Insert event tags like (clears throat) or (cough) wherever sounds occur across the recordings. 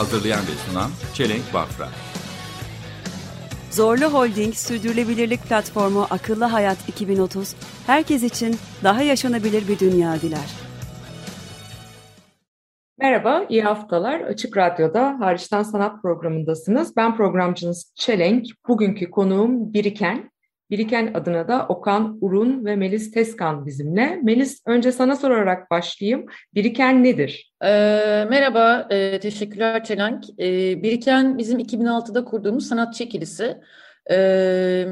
Hazırlayan ve sunan Çelenk Bafra. Zorlu Holding Sürdürülebilirlik Platformu Akıllı Hayat 2030, herkes için daha yaşanabilir bir dünya diler. Merhaba, iyi haftalar. Açık Radyo'da Hariçten Sanat programındasınız. Ben programcınız Çelenk. Bugünkü konuğum Biriken. Biriken adına da Okan Urun ve Melis Teskan bizimle. Melis, önce sana sorarak başlayayım. Biriken nedir? Ee, merhaba, e, teşekkürler Çelenk. Ee, Biriken bizim 2006'da kurduğumuz sanatçı ikilisi. Ee,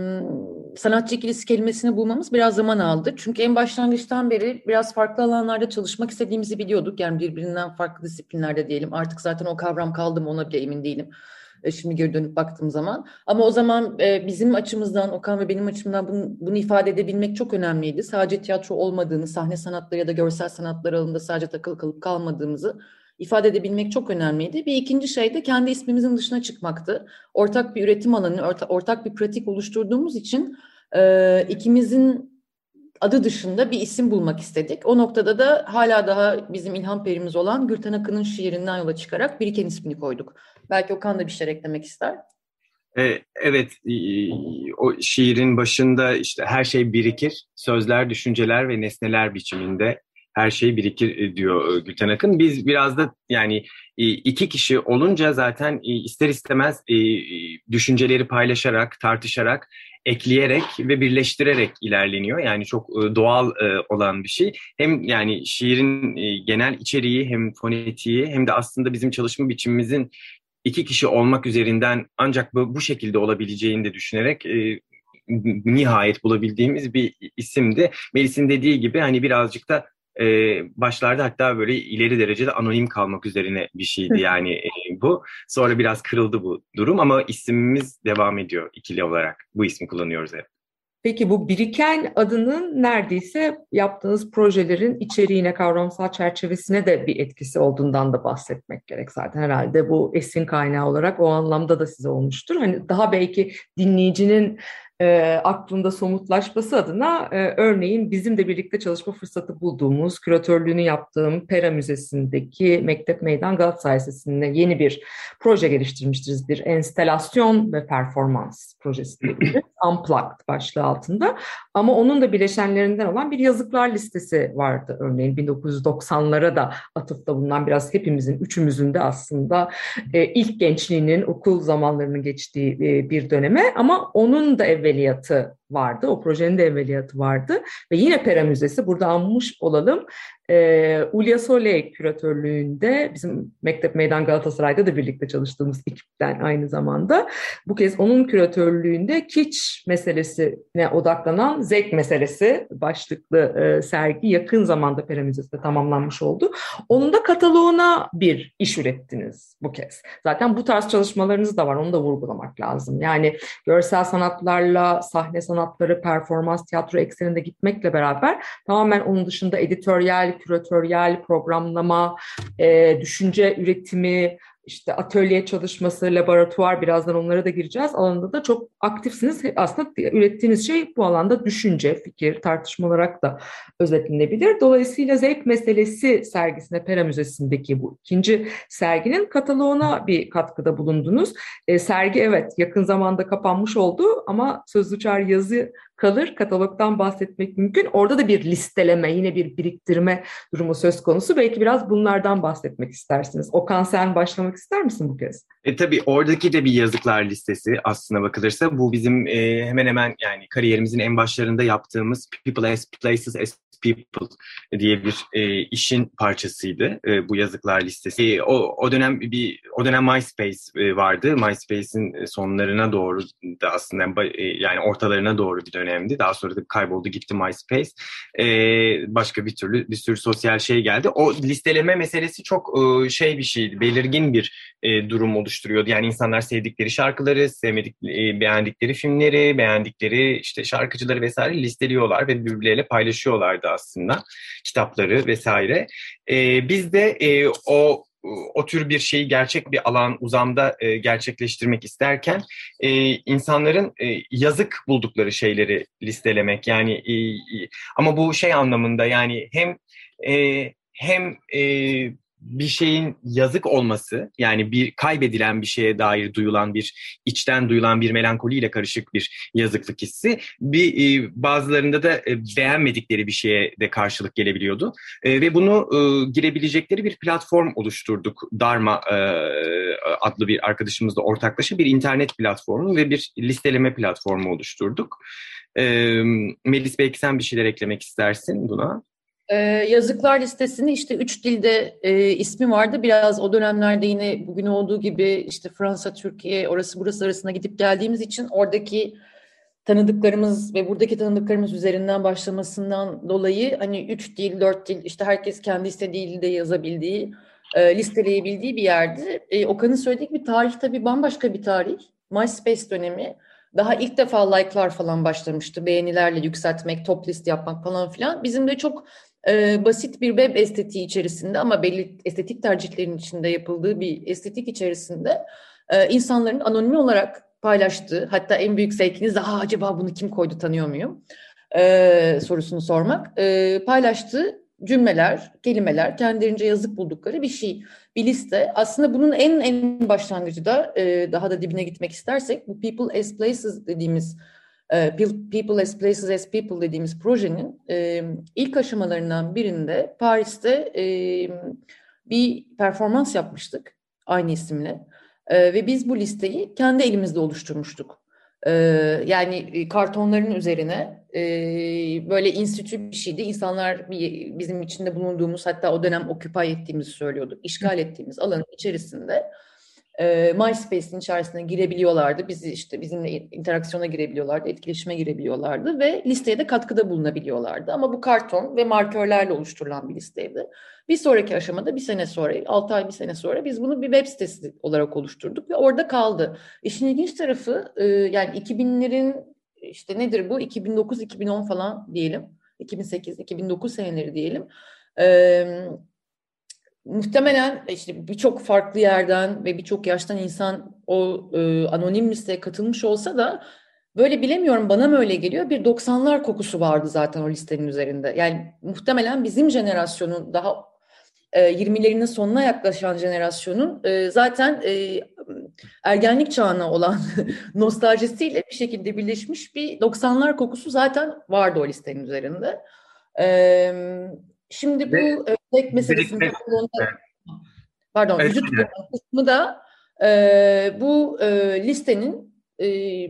sanatçı ikilisi kelimesini bulmamız biraz zaman aldı. Çünkü en başlangıçtan beri biraz farklı alanlarda çalışmak istediğimizi biliyorduk. Yani birbirinden farklı disiplinlerde diyelim. Artık zaten o kavram kaldı mı ona bile emin değilim. E, Şimdi geri dönüp baktığım zaman. Ama o zaman e, bizim açımızdan, Okan ve benim açımdan bunu, bunu ifade edebilmek çok önemliydi. Sadece tiyatro olmadığını, sahne sanatları ya da görsel sanatlar alanında sadece takılı kalıp kalmadığımızı ifade edebilmek çok önemliydi. Bir ikinci şey de kendi ismimizin dışına çıkmaktı. Ortak bir üretim alanı, orta- ortak bir pratik oluşturduğumuz için e, ikimizin adı dışında bir isim bulmak istedik. O noktada da hala daha bizim ilham perimiz olan Gülten Akın'ın şiirinden yola çıkarak Biriken ismini koyduk. Belki Okan da bir şeyler eklemek ister. E, Evet, e, o şiirin başında işte her şey birikir, sözler, düşünceler ve nesneler biçiminde her şey birikir e, diyor Gülten Akın. Biz biraz da yani iki kişi olunca zaten ister istemez düşünceleri paylaşarak, tartışarak, ekleyerek ve birleştirerek ilerleniyor. Yani çok doğal olan bir şey. Hem yani şiirin genel içeriği hem fonetiği hem de aslında bizim çalışma biçimimizin iki kişi olmak üzerinden ancak bu, bu şekilde olabileceğini de düşünerek e, nihayet bulabildiğimiz bir isimdi. Melis'in dediği gibi hani birazcık da e, başlarda hatta böyle ileri derecede anonim kalmak üzerine bir şeydi yani e, bu. Sonra biraz kırıldı bu durum ama isimimiz devam ediyor ikili olarak. Bu ismi kullanıyoruz hep. Peki bu Biriken adının neredeyse yaptığınız projelerin içeriğine, kavramsal çerçevesine de bir etkisi olduğundan da bahsetmek gerek zaten. Herhalde bu esin kaynağı olarak o anlamda da size olmuştur. Hani daha belki dinleyicinin e, aklında somutlaşması adına e, örneğin bizim de birlikte çalışma fırsatı bulduğumuz, küratörlüğünü yaptığım Pera Müzesi'ndeki Mektep Meydan Galatasaray Lisesi'nde yeni bir proje geliştirmiştiriz. Bir enstelasyon ve performans projesi diyebiliriz. (clears throat) Unplugged başlığı altında. Ama onun da bileşenlerinden olan bir yazıklar listesi vardı örneğin 1990'lara da atıfta bulunan biraz hepimizin, üçümüzün de aslında e, ilk gençliğinin okul zamanlarının geçtiği e, bir döneme ama onun da evveliyatı vardı. O projenin de evveliyatı vardı. Ve yine Pera Müzesi burada anmış olalım. E, Ulya Soley küratörlüğünde bizim Mektep Meydan Galatasaray'da da birlikte çalıştığımız ekipten aynı zamanda. Bu kez onun küratörlüğünde kiç meselesine odaklanan zevk meselesi başlıklı e, sergi yakın zamanda Pera tamamlanmış oldu. Onun da kataloğuna bir iş ürettiniz bu kez. Zaten bu tarz çalışmalarınız da var. Onu da vurgulamak lazım. Yani görsel sanatlarla sahne sanatları, performans, tiyatro ekseninde gitmekle beraber tamamen onun dışında editoryal, küratöryel, programlama, e, düşünce üretimi, işte atölye çalışması, laboratuvar birazdan onlara da gireceğiz. Alanında da çok aktifsiniz. Aslında ürettiğiniz şey bu alanda düşünce, fikir, tartışma olarak da özetlenebilir. Dolayısıyla zevk meselesi sergisine Pera Müzesi'ndeki bu ikinci serginin kataloğuna bir katkıda bulundunuz. E, sergi evet yakın zamanda kapanmış oldu ama Sözlü Çağrı yazı kalır. Katalogdan bahsetmek mümkün. Orada da bir listeleme, yine bir biriktirme durumu söz konusu. Belki biraz bunlardan bahsetmek istersiniz. Okan sen başlamak ister misin bu kez? E tabii oradaki de bir yazıklar listesi aslına bakılırsa bu bizim e, hemen hemen yani kariyerimizin en başlarında yaptığımız People as Places as People diye bir e, işin parçasıydı e, bu yazıklar listesi. E, o, o dönem bir o dönem MySpace e, vardı. MySpace'in sonlarına doğru da aslında e, yani ortalarına doğru bir dönemdi. Daha sonra da kayboldu gitti MySpace. E, başka bir türlü bir sürü sosyal şey geldi. O listeleme meselesi çok e, şey bir şeydi. Belirgin bir e, durum oluşturuyordu. Yani insanlar sevdikleri şarkıları, sevmedik e, beğendikleri filmleri, beğendikleri işte şarkıcıları vesaire listeliyorlar ve birbirleriyle paylaşıyorlardı aslında kitapları vesaire. E, biz de e, o o tür bir şeyi gerçek bir alan uzamda e, gerçekleştirmek isterken e, insanların e, yazık buldukları şeyleri listelemek yani e, ama bu şey anlamında yani hem e, hem e, bir şeyin yazık olması yani bir kaybedilen bir şeye dair duyulan bir içten duyulan bir melankoliyle karışık bir yazıklık hissi bir e, bazılarında da e, beğenmedikleri bir şeye de karşılık gelebiliyordu e, ve bunu e, girebilecekleri bir platform oluşturduk Dharma e, adlı bir arkadaşımızla ortaklaşa bir internet platformu ve bir listeleme platformu oluşturduk. E, Melis belki sen bir şeyler eklemek istersin buna. Ee, yazıklar listesini işte üç dilde e, ismi vardı. Biraz o dönemlerde yine bugün olduğu gibi işte Fransa, Türkiye, orası burası arasında gidip geldiğimiz için oradaki tanıdıklarımız ve buradaki tanıdıklarımız üzerinden başlamasından dolayı hani üç dil, dört dil işte herkes kendi istediği dilde yazabildiği, e, listeleyebildiği bir yerdi. E, Okan'ın söylediği bir tarih tabii bambaşka bir tarih. MySpace dönemi. Daha ilk defa like'lar falan başlamıştı. Beğenilerle yükseltmek, top list yapmak falan filan. Bizim de çok e, basit bir web estetiği içerisinde ama belli estetik tercihlerin içinde yapıldığı bir estetik içerisinde e, insanların anonimi olarak paylaştığı hatta en büyük zevkiniz de acaba bunu kim koydu tanıyor muyum e, sorusunu sormak e, paylaştığı cümleler, kelimeler kendilerince yazık buldukları bir şey, bir liste. Aslında bunun en en başlangıcı da e, daha da dibine gitmek istersek bu people as places dediğimiz People as Places as People dediğimiz projenin e, ilk aşamalarından birinde Paris'te e, bir performans yapmıştık aynı isimle e, ve biz bu listeyi kendi elimizde oluşturmuştuk. E, yani kartonların üzerine e, böyle institü bir şeydi. İnsanlar bizim içinde bulunduğumuz hatta o dönem okupay ettiğimizi söylüyorduk. işgal ettiğimiz alanın içerisinde e, MySpace'in içerisine girebiliyorlardı. Bizi işte bizimle interaksiyona girebiliyorlardı, etkileşime girebiliyorlardı ve listeye de katkıda bulunabiliyorlardı. Ama bu karton ve markörlerle oluşturulan bir listeydi. Bir sonraki aşamada bir sene sonra, 6 ay bir sene sonra biz bunu bir web sitesi olarak oluşturduk ve orada kaldı. İşin ilginç tarafı e, yani 2000'lerin işte nedir bu 2009-2010 falan diyelim. 2008-2009 seneleri diyelim. Muhtemelen işte birçok farklı yerden ve birçok yaştan insan o e, anonim listeye katılmış olsa da böyle bilemiyorum bana mı öyle geliyor bir 90'lar kokusu vardı zaten o listenin üzerinde. Yani muhtemelen bizim jenerasyonun daha e, 20'lerinin sonuna yaklaşan jenerasyonun e, zaten e, ergenlik çağına olan (laughs) nostaljisiyle bir şekilde birleşmiş bir 90'lar kokusu zaten vardı o listenin üzerinde. Evet Şimdi bu Ve, zevk meselesinin evet. pardon evet, vücut kısmı da e, bu e, listenin e,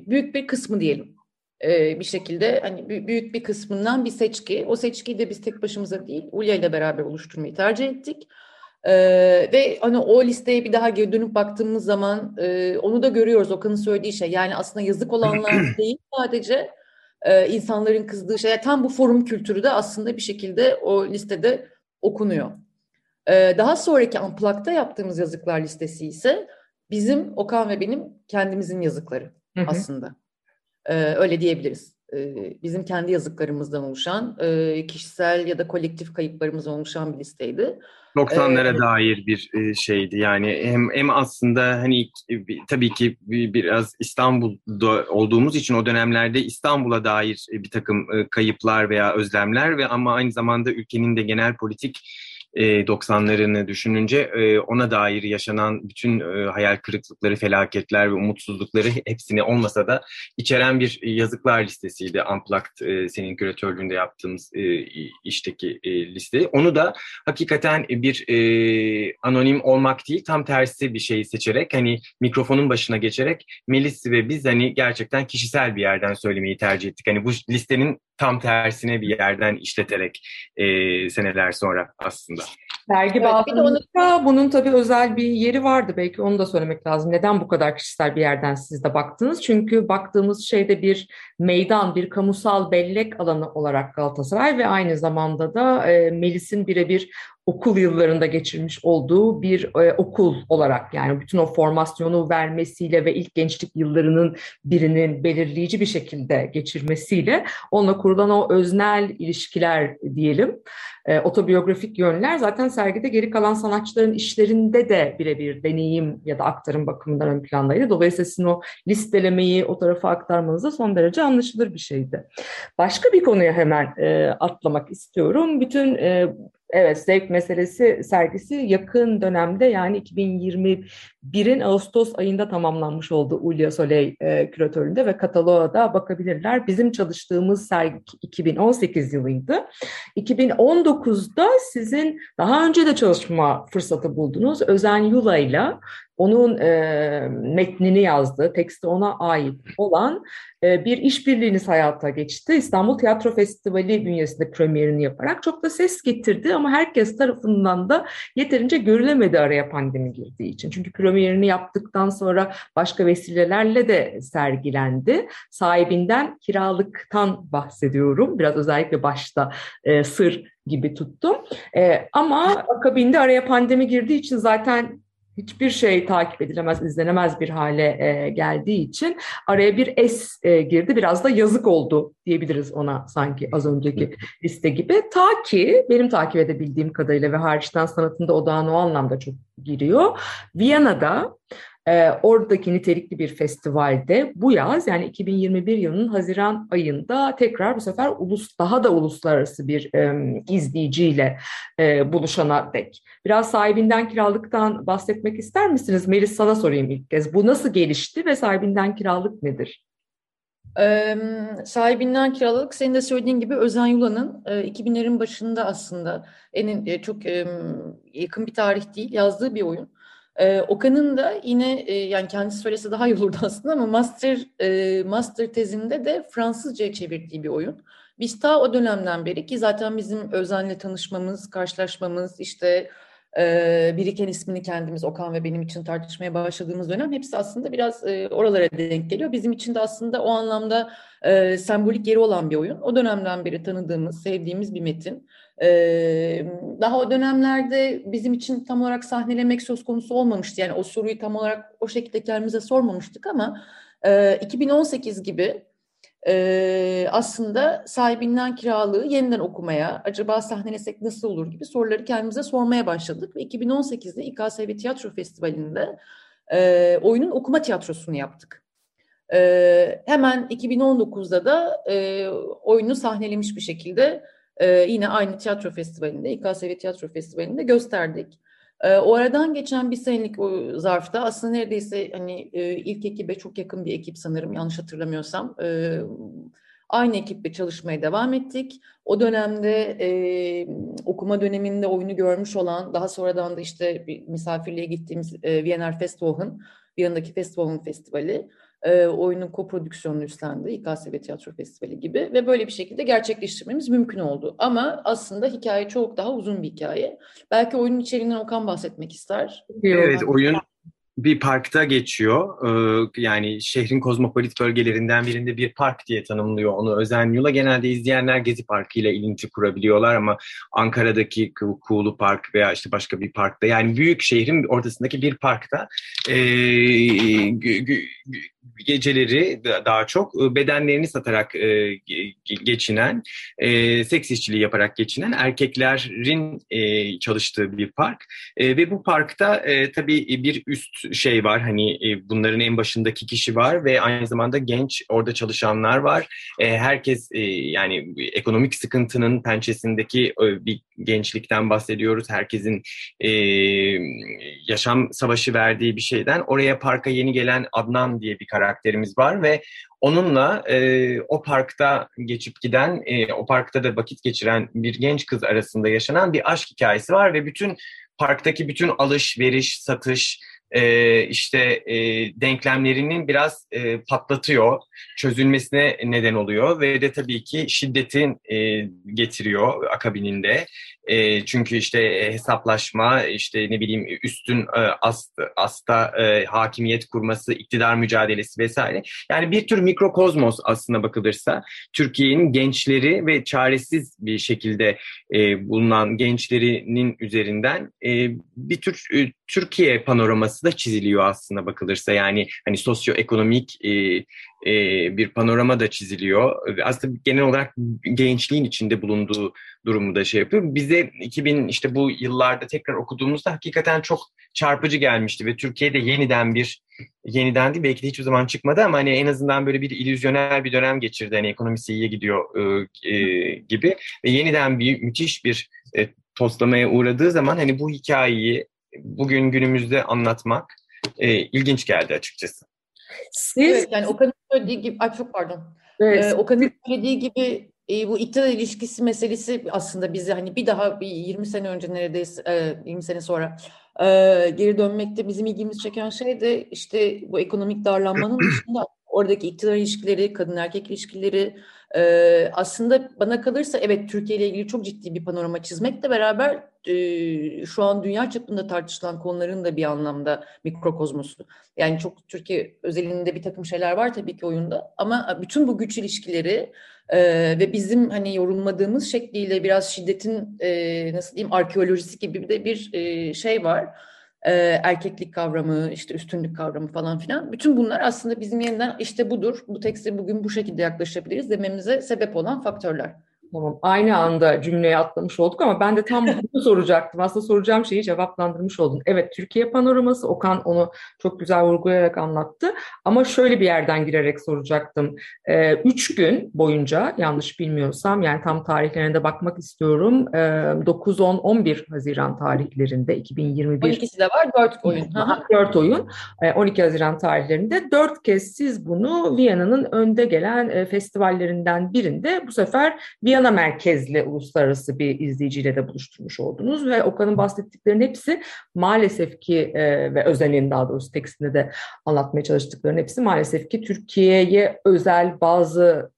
büyük bir kısmı diyelim. E, bir şekilde hani büyük bir kısmından bir seçki. O seçkiyi de biz tek başımıza değil Ulya ile beraber oluşturmayı tercih ettik. Ee, ve hani o listeye bir daha geri dönüp baktığımız zaman e, onu da görüyoruz Okan'ın söylediği şey. Yani aslında yazık olanlar (clears throat) değil sadece e, insanların kızdığı şey. Tam bu forum kültürü de aslında bir şekilde o listede okunuyor. E, daha sonraki Unplugged'da yaptığımız yazıklar listesi ise bizim Okan ve benim kendimizin yazıkları hı hı. aslında. E, öyle diyebiliriz. Bizim kendi yazıklarımızdan oluşan, kişisel ya da kolektif kayıplarımızdan oluşan bir listeydi. 90'lara ee, dair bir şeydi yani hem hem aslında hani tabii ki biraz İstanbul'da olduğumuz için o dönemlerde İstanbul'a dair bir takım kayıplar veya özlemler ve ama aynı zamanda ülkenin de genel politik 90'larını e, düşününce e, ona dair yaşanan bütün e, hayal kırıklıkları, felaketler ve umutsuzlukları (laughs) hepsini olmasa da içeren bir yazıklar listesiydi Unplugged senin küratörlüğünde yaptığımız işteki liste. Onu da hakikaten bir anonim olmak değil tam tersi bir şeyi seçerek hani mikrofonun başına geçerek Melis ve biz hani gerçekten kişisel bir yerden söylemeyi tercih ettik. Hani bu listenin tam tersine bir yerden işleterek seneler sonra aslında. Sergi Evet, bir de onu- bağlamında bunun tabii özel bir yeri vardı. Belki onu da söylemek lazım. Neden bu kadar kişisel bir yerden siz de baktınız? Çünkü baktığımız şeyde bir meydan, bir kamusal bellek alanı olarak Galatasaray ve aynı zamanda da e, Melis'in birebir okul yıllarında geçirmiş olduğu bir e, okul olarak yani bütün o formasyonu vermesiyle ve ilk gençlik yıllarının birinin belirleyici bir şekilde geçirmesiyle onunla kurulan o öznel ilişkiler diyelim e, otobiyografik yönler zaten sergide geri kalan sanatçıların işlerinde de birebir deneyim ya da aktarım bakımından ön plandaydı. Dolayısıyla sizin o listelemeyi o tarafa aktarmanız da son derece anlaşılır bir şeydi. Başka bir konuya hemen e, atlamak istiyorum. Bütün e, Evet, zevk meselesi sergisi yakın dönemde yani 2021'in Ağustos ayında tamamlanmış oldu Ulya Soleil e, küratöründe ve kataloğa da bakabilirler. Bizim çalıştığımız sergi 2018 yılıydı. 2019'da sizin daha önce de çalışma fırsatı buldunuz. Özen Yula'yla onun e, metnini yazdığı, teksti ona ait olan e, bir işbirliğiniz hayata geçti. İstanbul Tiyatro Festivali bünyesinde premierini yaparak çok da ses getirdi ama herkes tarafından da yeterince görülemedi araya pandemi girdiği için. Çünkü premierini yaptıktan sonra başka vesilelerle de sergilendi. Sahibinden kiralıktan bahsediyorum. Biraz özellikle başta e, sır gibi tuttum. E, ama akabinde araya pandemi girdiği için zaten hiçbir şey takip edilemez, izlenemez bir hale e, geldiği için araya bir es e, girdi. Biraz da yazık oldu diyebiliriz ona sanki az önceki liste gibi. Ta ki benim takip edebildiğim kadarıyla ve hariçten sanatında odağına o anlamda çok giriyor. Viyana'da e, oradaki nitelikli bir festivalde bu yaz yani 2021 yılının Haziran ayında tekrar bu sefer ulus daha da uluslararası bir e, izleyiciyle e, buluşana dek. Biraz sahibinden kiralıktan bahsetmek ister misiniz? Melis sana sorayım ilk kez. Bu nasıl gelişti ve sahibinden kiralık nedir? Ee, sahibinden kiralık senin de söylediğin gibi Özen Yula'nın e, 2000'lerin başında aslında en e, çok e, yakın bir tarih değil yazdığı bir oyun. E, Okan'ın da yine e, yani kendisi söylese daha iyi olurdu aslında ama master e, master tezinde de Fransızca'ya çevirdiği bir oyun. Biz ta o dönemden beri ki zaten bizim Özen'le tanışmamız, karşılaşmamız işte e, Biriken ismini kendimiz Okan ve benim için tartışmaya başladığımız dönem hepsi aslında biraz e, oralara denk geliyor. Bizim için de aslında o anlamda e, sembolik yeri olan bir oyun. O dönemden beri tanıdığımız, sevdiğimiz bir metin. E, daha o dönemlerde bizim için tam olarak sahnelemek söz konusu olmamıştı. Yani o soruyu tam olarak o şekilde kendimize sormamıştık ama e, 2018 gibi e, aslında sahibinden kiralığı yeniden okumaya, acaba sahnelesek nasıl olur gibi soruları kendimize sormaya başladık. Ve 2018'de İKSV Tiyatro Festivali'nde e, oyunun okuma tiyatrosunu yaptık. E, hemen 2019'da da e, oyunu sahnelemiş bir şekilde e, yine aynı tiyatro festivalinde, İKSV Tiyatro Festivali'nde gösterdik. E, o aradan geçen bir senelik o zarfta aslında neredeyse hani e, ilk ekibe çok yakın bir ekip sanırım yanlış hatırlamıyorsam. E, aynı ekiple çalışmaya devam ettik. O dönemde e, okuma döneminde oyunu görmüş olan daha sonradan da işte bir misafirliğe gittiğimiz e, Wiener Festwochen, Viyana'daki Festwochen Festivali e, oyunun koprodüksiyonunu üstlendi. İKSV Tiyatro Festivali gibi ve böyle bir şekilde gerçekleştirmemiz mümkün oldu. Ama aslında hikaye çok daha uzun bir hikaye. Belki oyunun içeriğinden Okan bahsetmek ister. Evet, oyun bir parkta geçiyor. Ee, yani şehrin kozmopolit bölgelerinden birinde bir park diye tanımlıyor onu Özen Yula. Genelde izleyenler Gezi Parkı ile ilinti kurabiliyorlar ama Ankara'daki Kuğulu Park veya işte başka bir parkta yani büyük şehrin ortasındaki bir parkta e, geceleri daha çok bedenlerini satarak geçinen, seks işçiliği yaparak geçinen erkeklerin e, çalıştığı bir park. Ve bu parkta e, tabii bir üst şey var, hani bunların en başındaki kişi var ve aynı zamanda genç orada çalışanlar var. Herkes yani ekonomik sıkıntının pençesindeki bir gençlikten bahsediyoruz. Herkesin yaşam savaşı verdiği bir şeyden. Oraya parka yeni gelen Adnan diye bir karakterimiz var ve onunla e, o parkta geçip giden, e, o parkta da vakit geçiren bir genç kız arasında yaşanan bir aşk hikayesi var ve bütün parktaki bütün alışveriş, satış, e, işte e, denklemlerinin biraz e, patlatıyor, çözülmesine neden oluyor ve de tabii ki şiddetin e, getiriyor akabininde. E, çünkü işte e, hesaplaşma, işte ne bileyim üstün e, ast, asta e, hakimiyet kurması, iktidar mücadelesi vesaire. Yani bir tür mikrokozmos aslında bakılırsa Türkiye'nin gençleri ve çaresiz bir şekilde e, bulunan gençlerinin üzerinden e, bir tür e, Türkiye panoraması da çiziliyor aslında bakılırsa. Yani hani sosyoekonomik e, e, bir panorama da çiziliyor. Aslında genel olarak gençliğin içinde bulunduğu durumu da şey yapıyor. Bize 2000 işte bu yıllarda tekrar okuduğumuzda hakikaten çok çarpıcı gelmişti ve Türkiye'de yeniden bir yeniden değil belki de hiçbir zaman çıkmadı ama hani en azından böyle bir illüzyonel bir dönem geçirdi. Hani ekonomisi iyiye gidiyor e, e, gibi ve yeniden bir müthiş bir e, toslamaya uğradığı zaman hani bu hikayeyi bugün günümüzde anlatmak e, ilginç geldi açıkçası. Siz Evet, yani Okan'ın söylediği gibi, ay çok pardon. Evet, Ee, Okan'ın söylediği gibi e, bu iktidar ilişkisi meselesi aslında bizi hani bir daha bir 20 sene önce neredeyse e, 20 sene sonra e, geri dönmekte bizim ilgimizi çeken şey de işte bu ekonomik darlanmanın (clears throat) dışında oradaki iktidar ilişkileri, kadın erkek ilişkileri e, aslında bana kalırsa evet Türkiye ile ilgili çok ciddi bir panorama çizmekle beraber şu an dünya çapında tartışılan konuların da bir anlamda mikrokozmosu. Yani çok Türkiye özelinde bir takım şeyler var tabii ki oyunda ama bütün bu güç ilişkileri e, ve bizim hani yorumladığımız şekliyle biraz şiddetin e, nasıl diyeyim arkeolojisi gibi de bir e, şey var. E, erkeklik kavramı, işte üstünlük kavramı falan filan. Bütün bunlar aslında bizim yeniden işte budur, bu tekste bugün bu şekilde yaklaşabiliriz dememize sebep olan faktörler. Tamam. Aynı anda cümleye atlamış olduk ama ben de tam (laughs) bunu soracaktım. Aslında soracağım şeyi cevaplandırmış oldun. Evet, Türkiye panoraması Okan onu çok güzel vurgulayarak anlattı. Ama şöyle bir yerden girerek soracaktım. Ee, üç gün boyunca yanlış bilmiyorsam yani tam tarihlerine de bakmak istiyorum. Ee, 9, 10, 11 Haziran tarihlerinde 2021 12'si de var, 4 oyun. Hı hı. 4 oyun. E, 12 Haziran tarihlerinde dört kez siz bunu Viyana'nın önde gelen e, festivallerinden birinde bu sefer Viyana merkezli uluslararası bir izleyiciyle de buluşturmuş oldunuz ve Okan'ın bahsettiklerinin hepsi maalesef ki e, ve Özen'in daha doğrusu tekstinde de anlatmaya çalıştıklarının hepsi maalesef ki Türkiye'ye özel bazı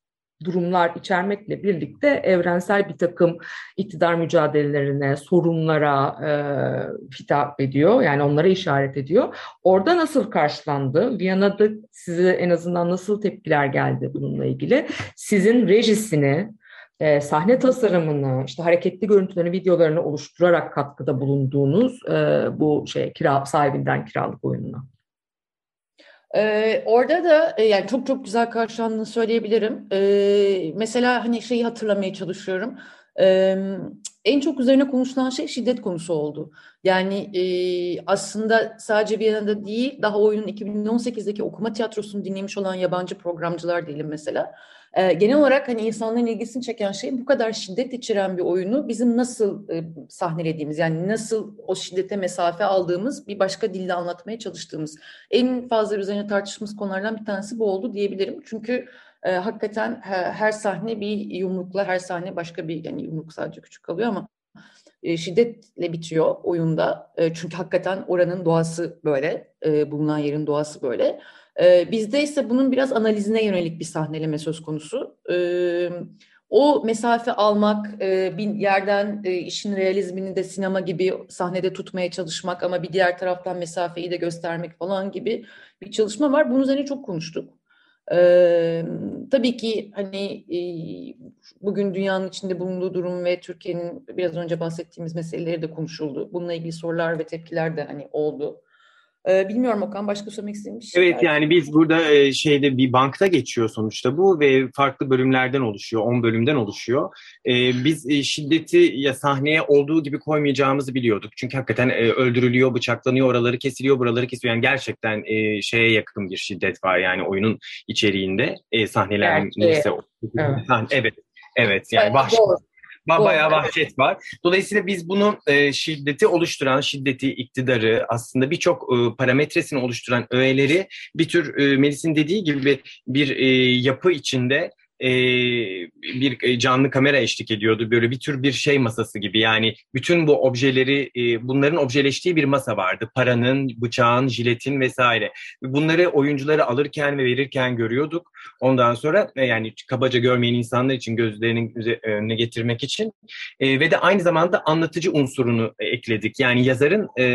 durumlar içermekle birlikte evrensel bir takım iktidar mücadelelerine, sorunlara e, hitap ediyor. Yani onlara işaret ediyor. Orada nasıl karşılandı? Viyana'da size en azından nasıl tepkiler geldi bununla ilgili? Sizin rejisini, e, sahne tasarımını, işte hareketli görüntülerini, videolarını oluşturarak katkıda bulunduğunuz e, bu şey kira sahibinden kiralık oyununa. Ee, orada da e, yani çok çok güzel karşılandığını söyleyebilirim. Ee, mesela hani şeyi hatırlamaya çalışıyorum. Ee, en çok üzerine konuşulan şey şiddet konusu oldu. Yani e, aslında sadece Viyana'da değil, daha oyunun 2018'deki okuma tiyatrosunu dinlemiş olan yabancı programcılar diyelim mesela. Ee, genel olarak hani insanların ilgisini çeken şey bu kadar şiddet içeren bir oyunu bizim nasıl e, sahnelediğimiz, yani nasıl o şiddete mesafe aldığımız, bir başka dille anlatmaya çalıştığımız. En fazla üzerine tartıştığımız konulardan bir tanesi bu oldu diyebilirim. Çünkü e, hakikaten her, her sahne bir yumrukla, her sahne başka bir, yani yumruk sadece küçük kalıyor ama e, şiddetle bitiyor oyunda. E, çünkü hakikaten oranın doğası böyle, e, bulunan yerin doğası böyle. E, bizde ise bunun biraz analizine yönelik bir sahneleme söz konusu. E, o mesafe almak, e, bir yerden e, işin realizmini de sinema gibi sahnede tutmaya çalışmak ama bir diğer taraftan mesafeyi de göstermek falan gibi bir çalışma var. Bunun üzerine çok konuştuk. Ee, tabii ki hani e, bugün dünyanın içinde bulunduğu durum ve Türkiye'nin biraz önce bahsettiğimiz meseleleri de konuşuldu. Bununla ilgili sorular ve tepkiler de hani oldu. Ee, bilmiyorum Okan başka söylemek istediğin bir şey Evet yani biz burada e, şeyde bir bankta geçiyor sonuçta bu ve farklı bölümlerden oluşuyor, 10 bölümden oluşuyor. E, biz e, şiddeti ya sahneye olduğu gibi koymayacağımızı biliyorduk. Çünkü hakikaten e, öldürülüyor, bıçaklanıyor, oraları kesiliyor, buraları kesiyor. Yani gerçekten şeye yakın bir şiddet var yani oyunun içeriğinde. Sahneler neyse. Evet. Evet. Evet yani doğru. Bayağı vahşet var. Dolayısıyla biz bunu e, şiddeti oluşturan, şiddeti, iktidarı aslında birçok e, parametresini oluşturan öğeleri bir tür e, Melis'in dediği gibi bir e, yapı içinde e, bir e, canlı kamera eşlik ediyordu. Böyle bir tür bir şey masası gibi. Yani bütün bu objeleri, e, bunların objeleştiği bir masa vardı. Paranın, bıçağın, jiletin vesaire. Bunları oyuncuları alırken ve verirken görüyorduk. Ondan sonra e, yani kabaca görmeyen insanlar için gözlerinin üze- önüne getirmek için E, ve de aynı zamanda anlatıcı unsurunu e, ekledik. Yani yazarın e,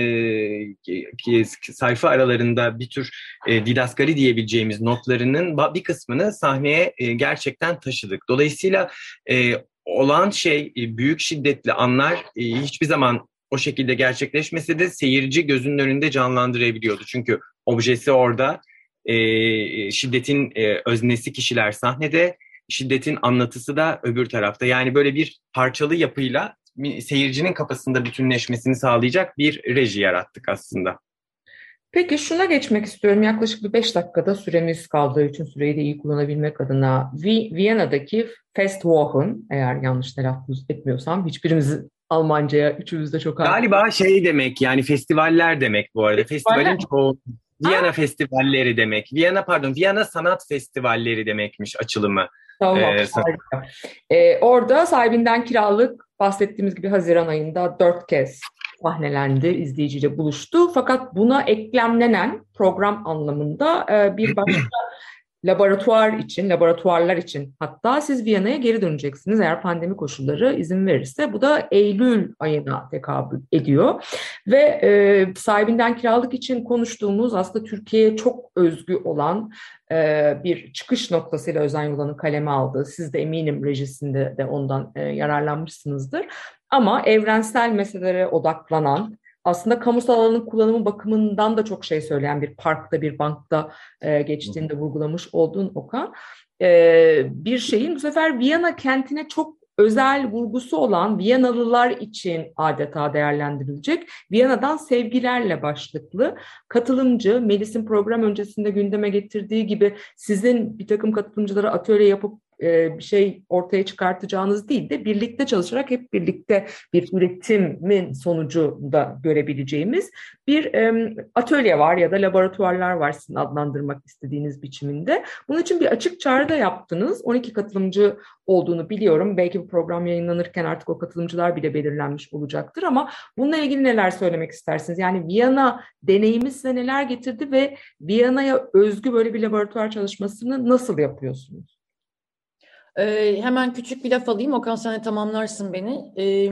sayfa aralarında bir tür e, didaskali diyebileceğimiz notlarının bir kısmını sahneye e, gerçekten taşıdık. Dolayısıyla e, olan şey e, büyük şiddetli anlar e, hiçbir zaman o şekilde gerçekleşmese de seyirci gözünün önünde canlandırabiliyordu. Çünkü objesi orada, e, şiddetin e, öznesi kişiler sahnede, şiddetin anlatısı da öbür tarafta. Yani böyle bir parçalı yapıyla seyircinin kafasında bütünleşmesini sağlayacak bir reji yarattık aslında. Peki şuna geçmek istiyorum. Yaklaşık bir beş dakikada süremiz kaldığı için süreyi de iyi kullanabilmek adına Vi- Viyana'daki Festwochen eğer yanlış telaffuz etmiyorsam hiçbirimiz Almanca'ya üçümüz de çok. Galiba şey demek yani festivaller demek bu arada. Festivaller Festivalin çoğu Viyana festivalleri demek. Viyana pardon Viyana sanat festivalleri demekmiş açılımı. Tamam, Ee, harika. Ee, orada sahibinden kiralık bahsettiğimiz gibi Haziran ayında dört kez sahnelendi, izleyiciyle buluştu. Fakat buna eklemlenen program anlamında e, bir (clears throat) başka laboratuvar için, laboratuvarlar için hatta siz Viyana'ya geri döneceksiniz eğer pandemi koşulları izin verirse. Bu da Eylül ayına tekabül ediyor. Ve e, sahibinden kiralık için konuştuğumuz aslında Türkiye'ye çok özgü olan e, bir çıkış noktasıyla Özen Yulan'ın kaleme aldığı. Siz de eminim rejisinde de ondan e, yararlanmışsınızdır. Ama evrensel meselelere odaklanan, aslında kamusal alanın kullanımı bakımından da çok şey söyleyen bir parkta, bir bankta e, geçtiğinde vurgulamış olduğun Okan. E, bir şeyin bu sefer Viyana kentine çok özel vurgusu olan Viyanalılar için adeta değerlendirilecek. Viyana'dan sevgilerle başlıklı katılımcı Melis'in program öncesinde gündeme getirdiği gibi sizin bir takım katılımcılara atölye yapıp bir şey ortaya çıkartacağınız değil de birlikte çalışarak hep birlikte bir üretimin sonucunda görebileceğimiz bir e, atölye var ya da laboratuvarlar var sizin adlandırmak istediğiniz biçiminde. Bunun için bir açık çağrı da yaptınız. 12 katılımcı olduğunu biliyorum. Belki bu program yayınlanırken artık o katılımcılar bile belirlenmiş olacaktır ama bununla ilgili neler söylemek istersiniz? Yani Viyana deneyimi size neler getirdi ve Viyana'ya özgü böyle bir laboratuvar çalışmasını nasıl yapıyorsunuz? Ee, hemen küçük bir laf alayım. Okan sen de tamamlarsın beni. Ee,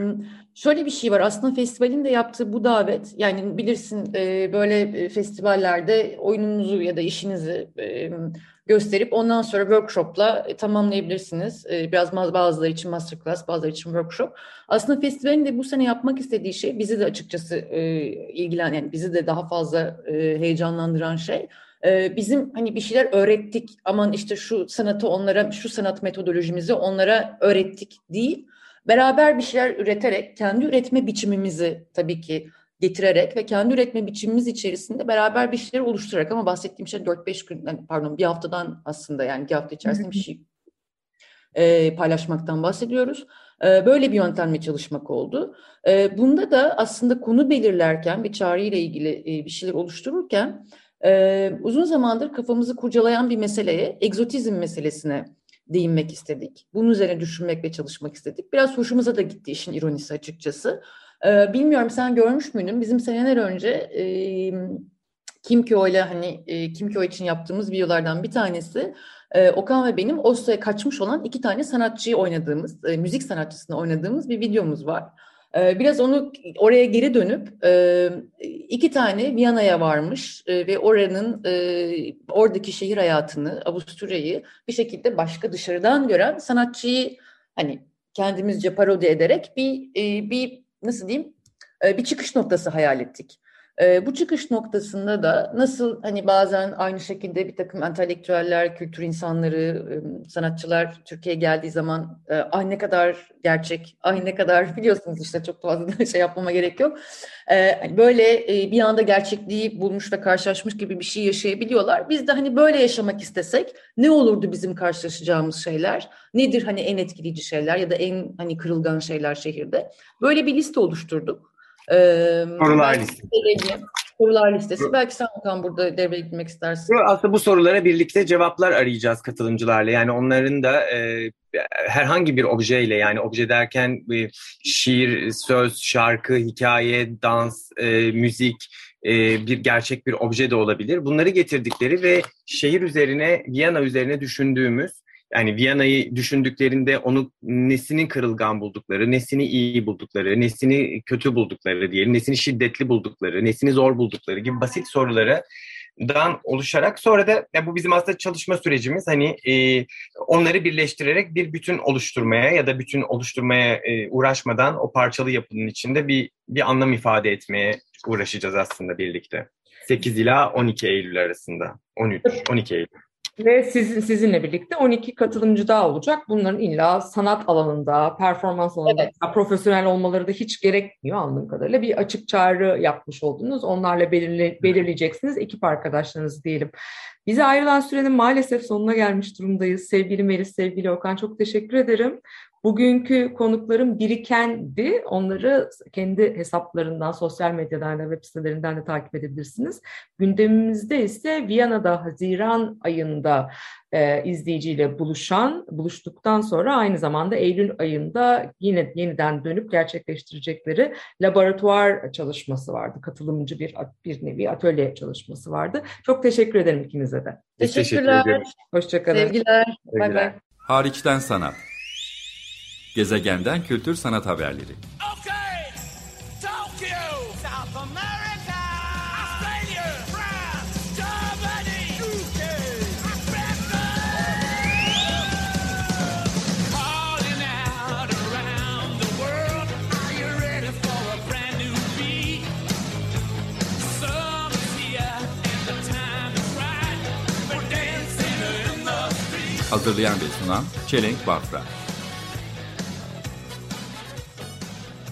şöyle bir şey var. Aslında festivalin de yaptığı bu davet, yani bilirsin e, böyle e, festivallerde oyununuzu ya da işinizi e, gösterip ondan sonra workshopla e, tamamlayabilirsiniz. E, biraz bazıları için masterclass, bazıları için workshop. Aslında festivalin de bu sene yapmak istediği şey bizi de açıkçası e, ilgilen, yani bizi de daha fazla e, heyecanlandıran şey. Ee, bizim hani bir şeyler öğrettik aman işte şu sanatı onlara şu sanat metodolojimizi onlara öğrettik değil beraber bir şeyler üreterek kendi üretme biçimimizi tabii ki getirerek ve kendi üretme biçimimiz içerisinde beraber bir şeyler oluşturarak ama bahsettiğim şey 4-5 gün pardon bir haftadan aslında yani bir hafta içerisinde bir şey e, paylaşmaktan bahsediyoruz. E, böyle bir yöntemle çalışmak oldu. E, bunda da aslında konu belirlerken bir çağrı ile ilgili e, bir şeyler oluştururken uzun zamandır kafamızı kurcalayan bir meseleye, egzotizm meselesine değinmek istedik. Bunun üzerine düşünmek ve çalışmak istedik. Biraz hoşumuza da gitti işin ironisi açıkçası. Bilmiyorum sen görmüş müydün? Bizim seneler önce e, Kimkyo ile hani e, Kimkyo için yaptığımız videolardan bir tanesi Okan ve benim Oslo'ya kaçmış olan iki tane sanatçıyı oynadığımız, müzik sanatçısını oynadığımız bir videomuz var. Ee, Biraz onu oraya geri dönüp e, iki tane Viyana'ya varmış e, ve oranın e, oradaki şehir hayatını, Avusturya'yı bir şekilde başka dışarıdan gören sanatçıyı hani kendimizce parodi ederek bir bir nasıl diyeyim bir çıkış noktası hayal ettik. E, bu çıkış noktasında da nasıl hani bazen aynı şekilde bir takım entelektüeller, kültür insanları, e, sanatçılar Türkiye'ye geldiği zaman e, ay ne kadar gerçek, ay ne kadar (laughs) biliyorsunuz işte çok fazla şey yapmama gerek yok. E, böyle e, bir anda gerçekliği bulmuş ve karşılaşmış gibi bir şey yaşayabiliyorlar. Biz de hani böyle yaşamak istesek ne olurdu bizim karşılaşacağımız şeyler? Nedir hani en etkileyici şeyler ya da en hani kırılgan şeyler şehirde? Böyle bir liste oluşturduk. Ee, Sorular listesi. Sorular listesi. Belki sen Okan burada devreye girmek istersin. Aslında bu sorulara birlikte cevaplar arayacağız katılımcılarla. Yani onların da e, herhangi bir objeyle yani obje derken e, şiir, söz, şarkı, hikaye, dans, e, müzik, e, bir gerçek bir obje de olabilir. Bunları getirdikleri ve şehir üzerine, Viyana üzerine düşündüğümüz yani Viyana'yı düşündüklerinde onu nesini kırılgan buldukları, nesini iyi buldukları, nesini kötü buldukları diyelim, nesini şiddetli buldukları, nesini zor buldukları gibi basit soruları dan oluşarak sonra da ya bu bizim aslında çalışma sürecimiz hani e, onları birleştirerek bir bütün oluşturmaya ya da bütün oluşturmaya e, uğraşmadan o parçalı yapının içinde bir bir anlam ifade etmeye uğraşacağız aslında birlikte. 8 ila 12 Eylül arasında. 13 12 Eylül. Ve sizin, sizinle birlikte 12 katılımcı daha olacak. Bunların illa sanat alanında, performans alanında, Evet. profesyonel olmaları da hiç gerekmiyor anladığım kadarıyla. Bir açık çağrı yapmış oldunuz. Onlarla belirle, belirleyeceksiniz. Ekip arkadaşlarınız diyelim. Bize ayrılan sürenin maalesef sonuna gelmiş durumdayız. Sevgili Melis, sevgili Okan çok teşekkür ederim. Bugünkü konuklarım birikendi. Onları kendi hesaplarından, sosyal medyadan da web sitelerinden de takip edebilirsiniz. Gündemimizde ise Viyana'da Haziran ayında e, izleyiciyle buluşan, buluştuktan sonra aynı zamanda Eylül ayında yine yeniden dönüp gerçekleştirecekleri laboratuvar çalışması vardı. Katılımcı bir bir nevi atölye çalışması vardı. Çok teşekkür ederim ikinize de. Teşekkür Teşekkürler. ederiz. Hoşçakalın. Sevgiler. Bay bay. Sevgiler. Hariçten sanat. Gezegenden kültür sanat haberleri. Okay, Tokyo, South America, Australia, France, Germany, UK. Calling out around the world, are you ready for a brand new beat? Summer's here and the time is right. We're dancing in the street. Hazırlayan ve sunan Çelenk Bafra.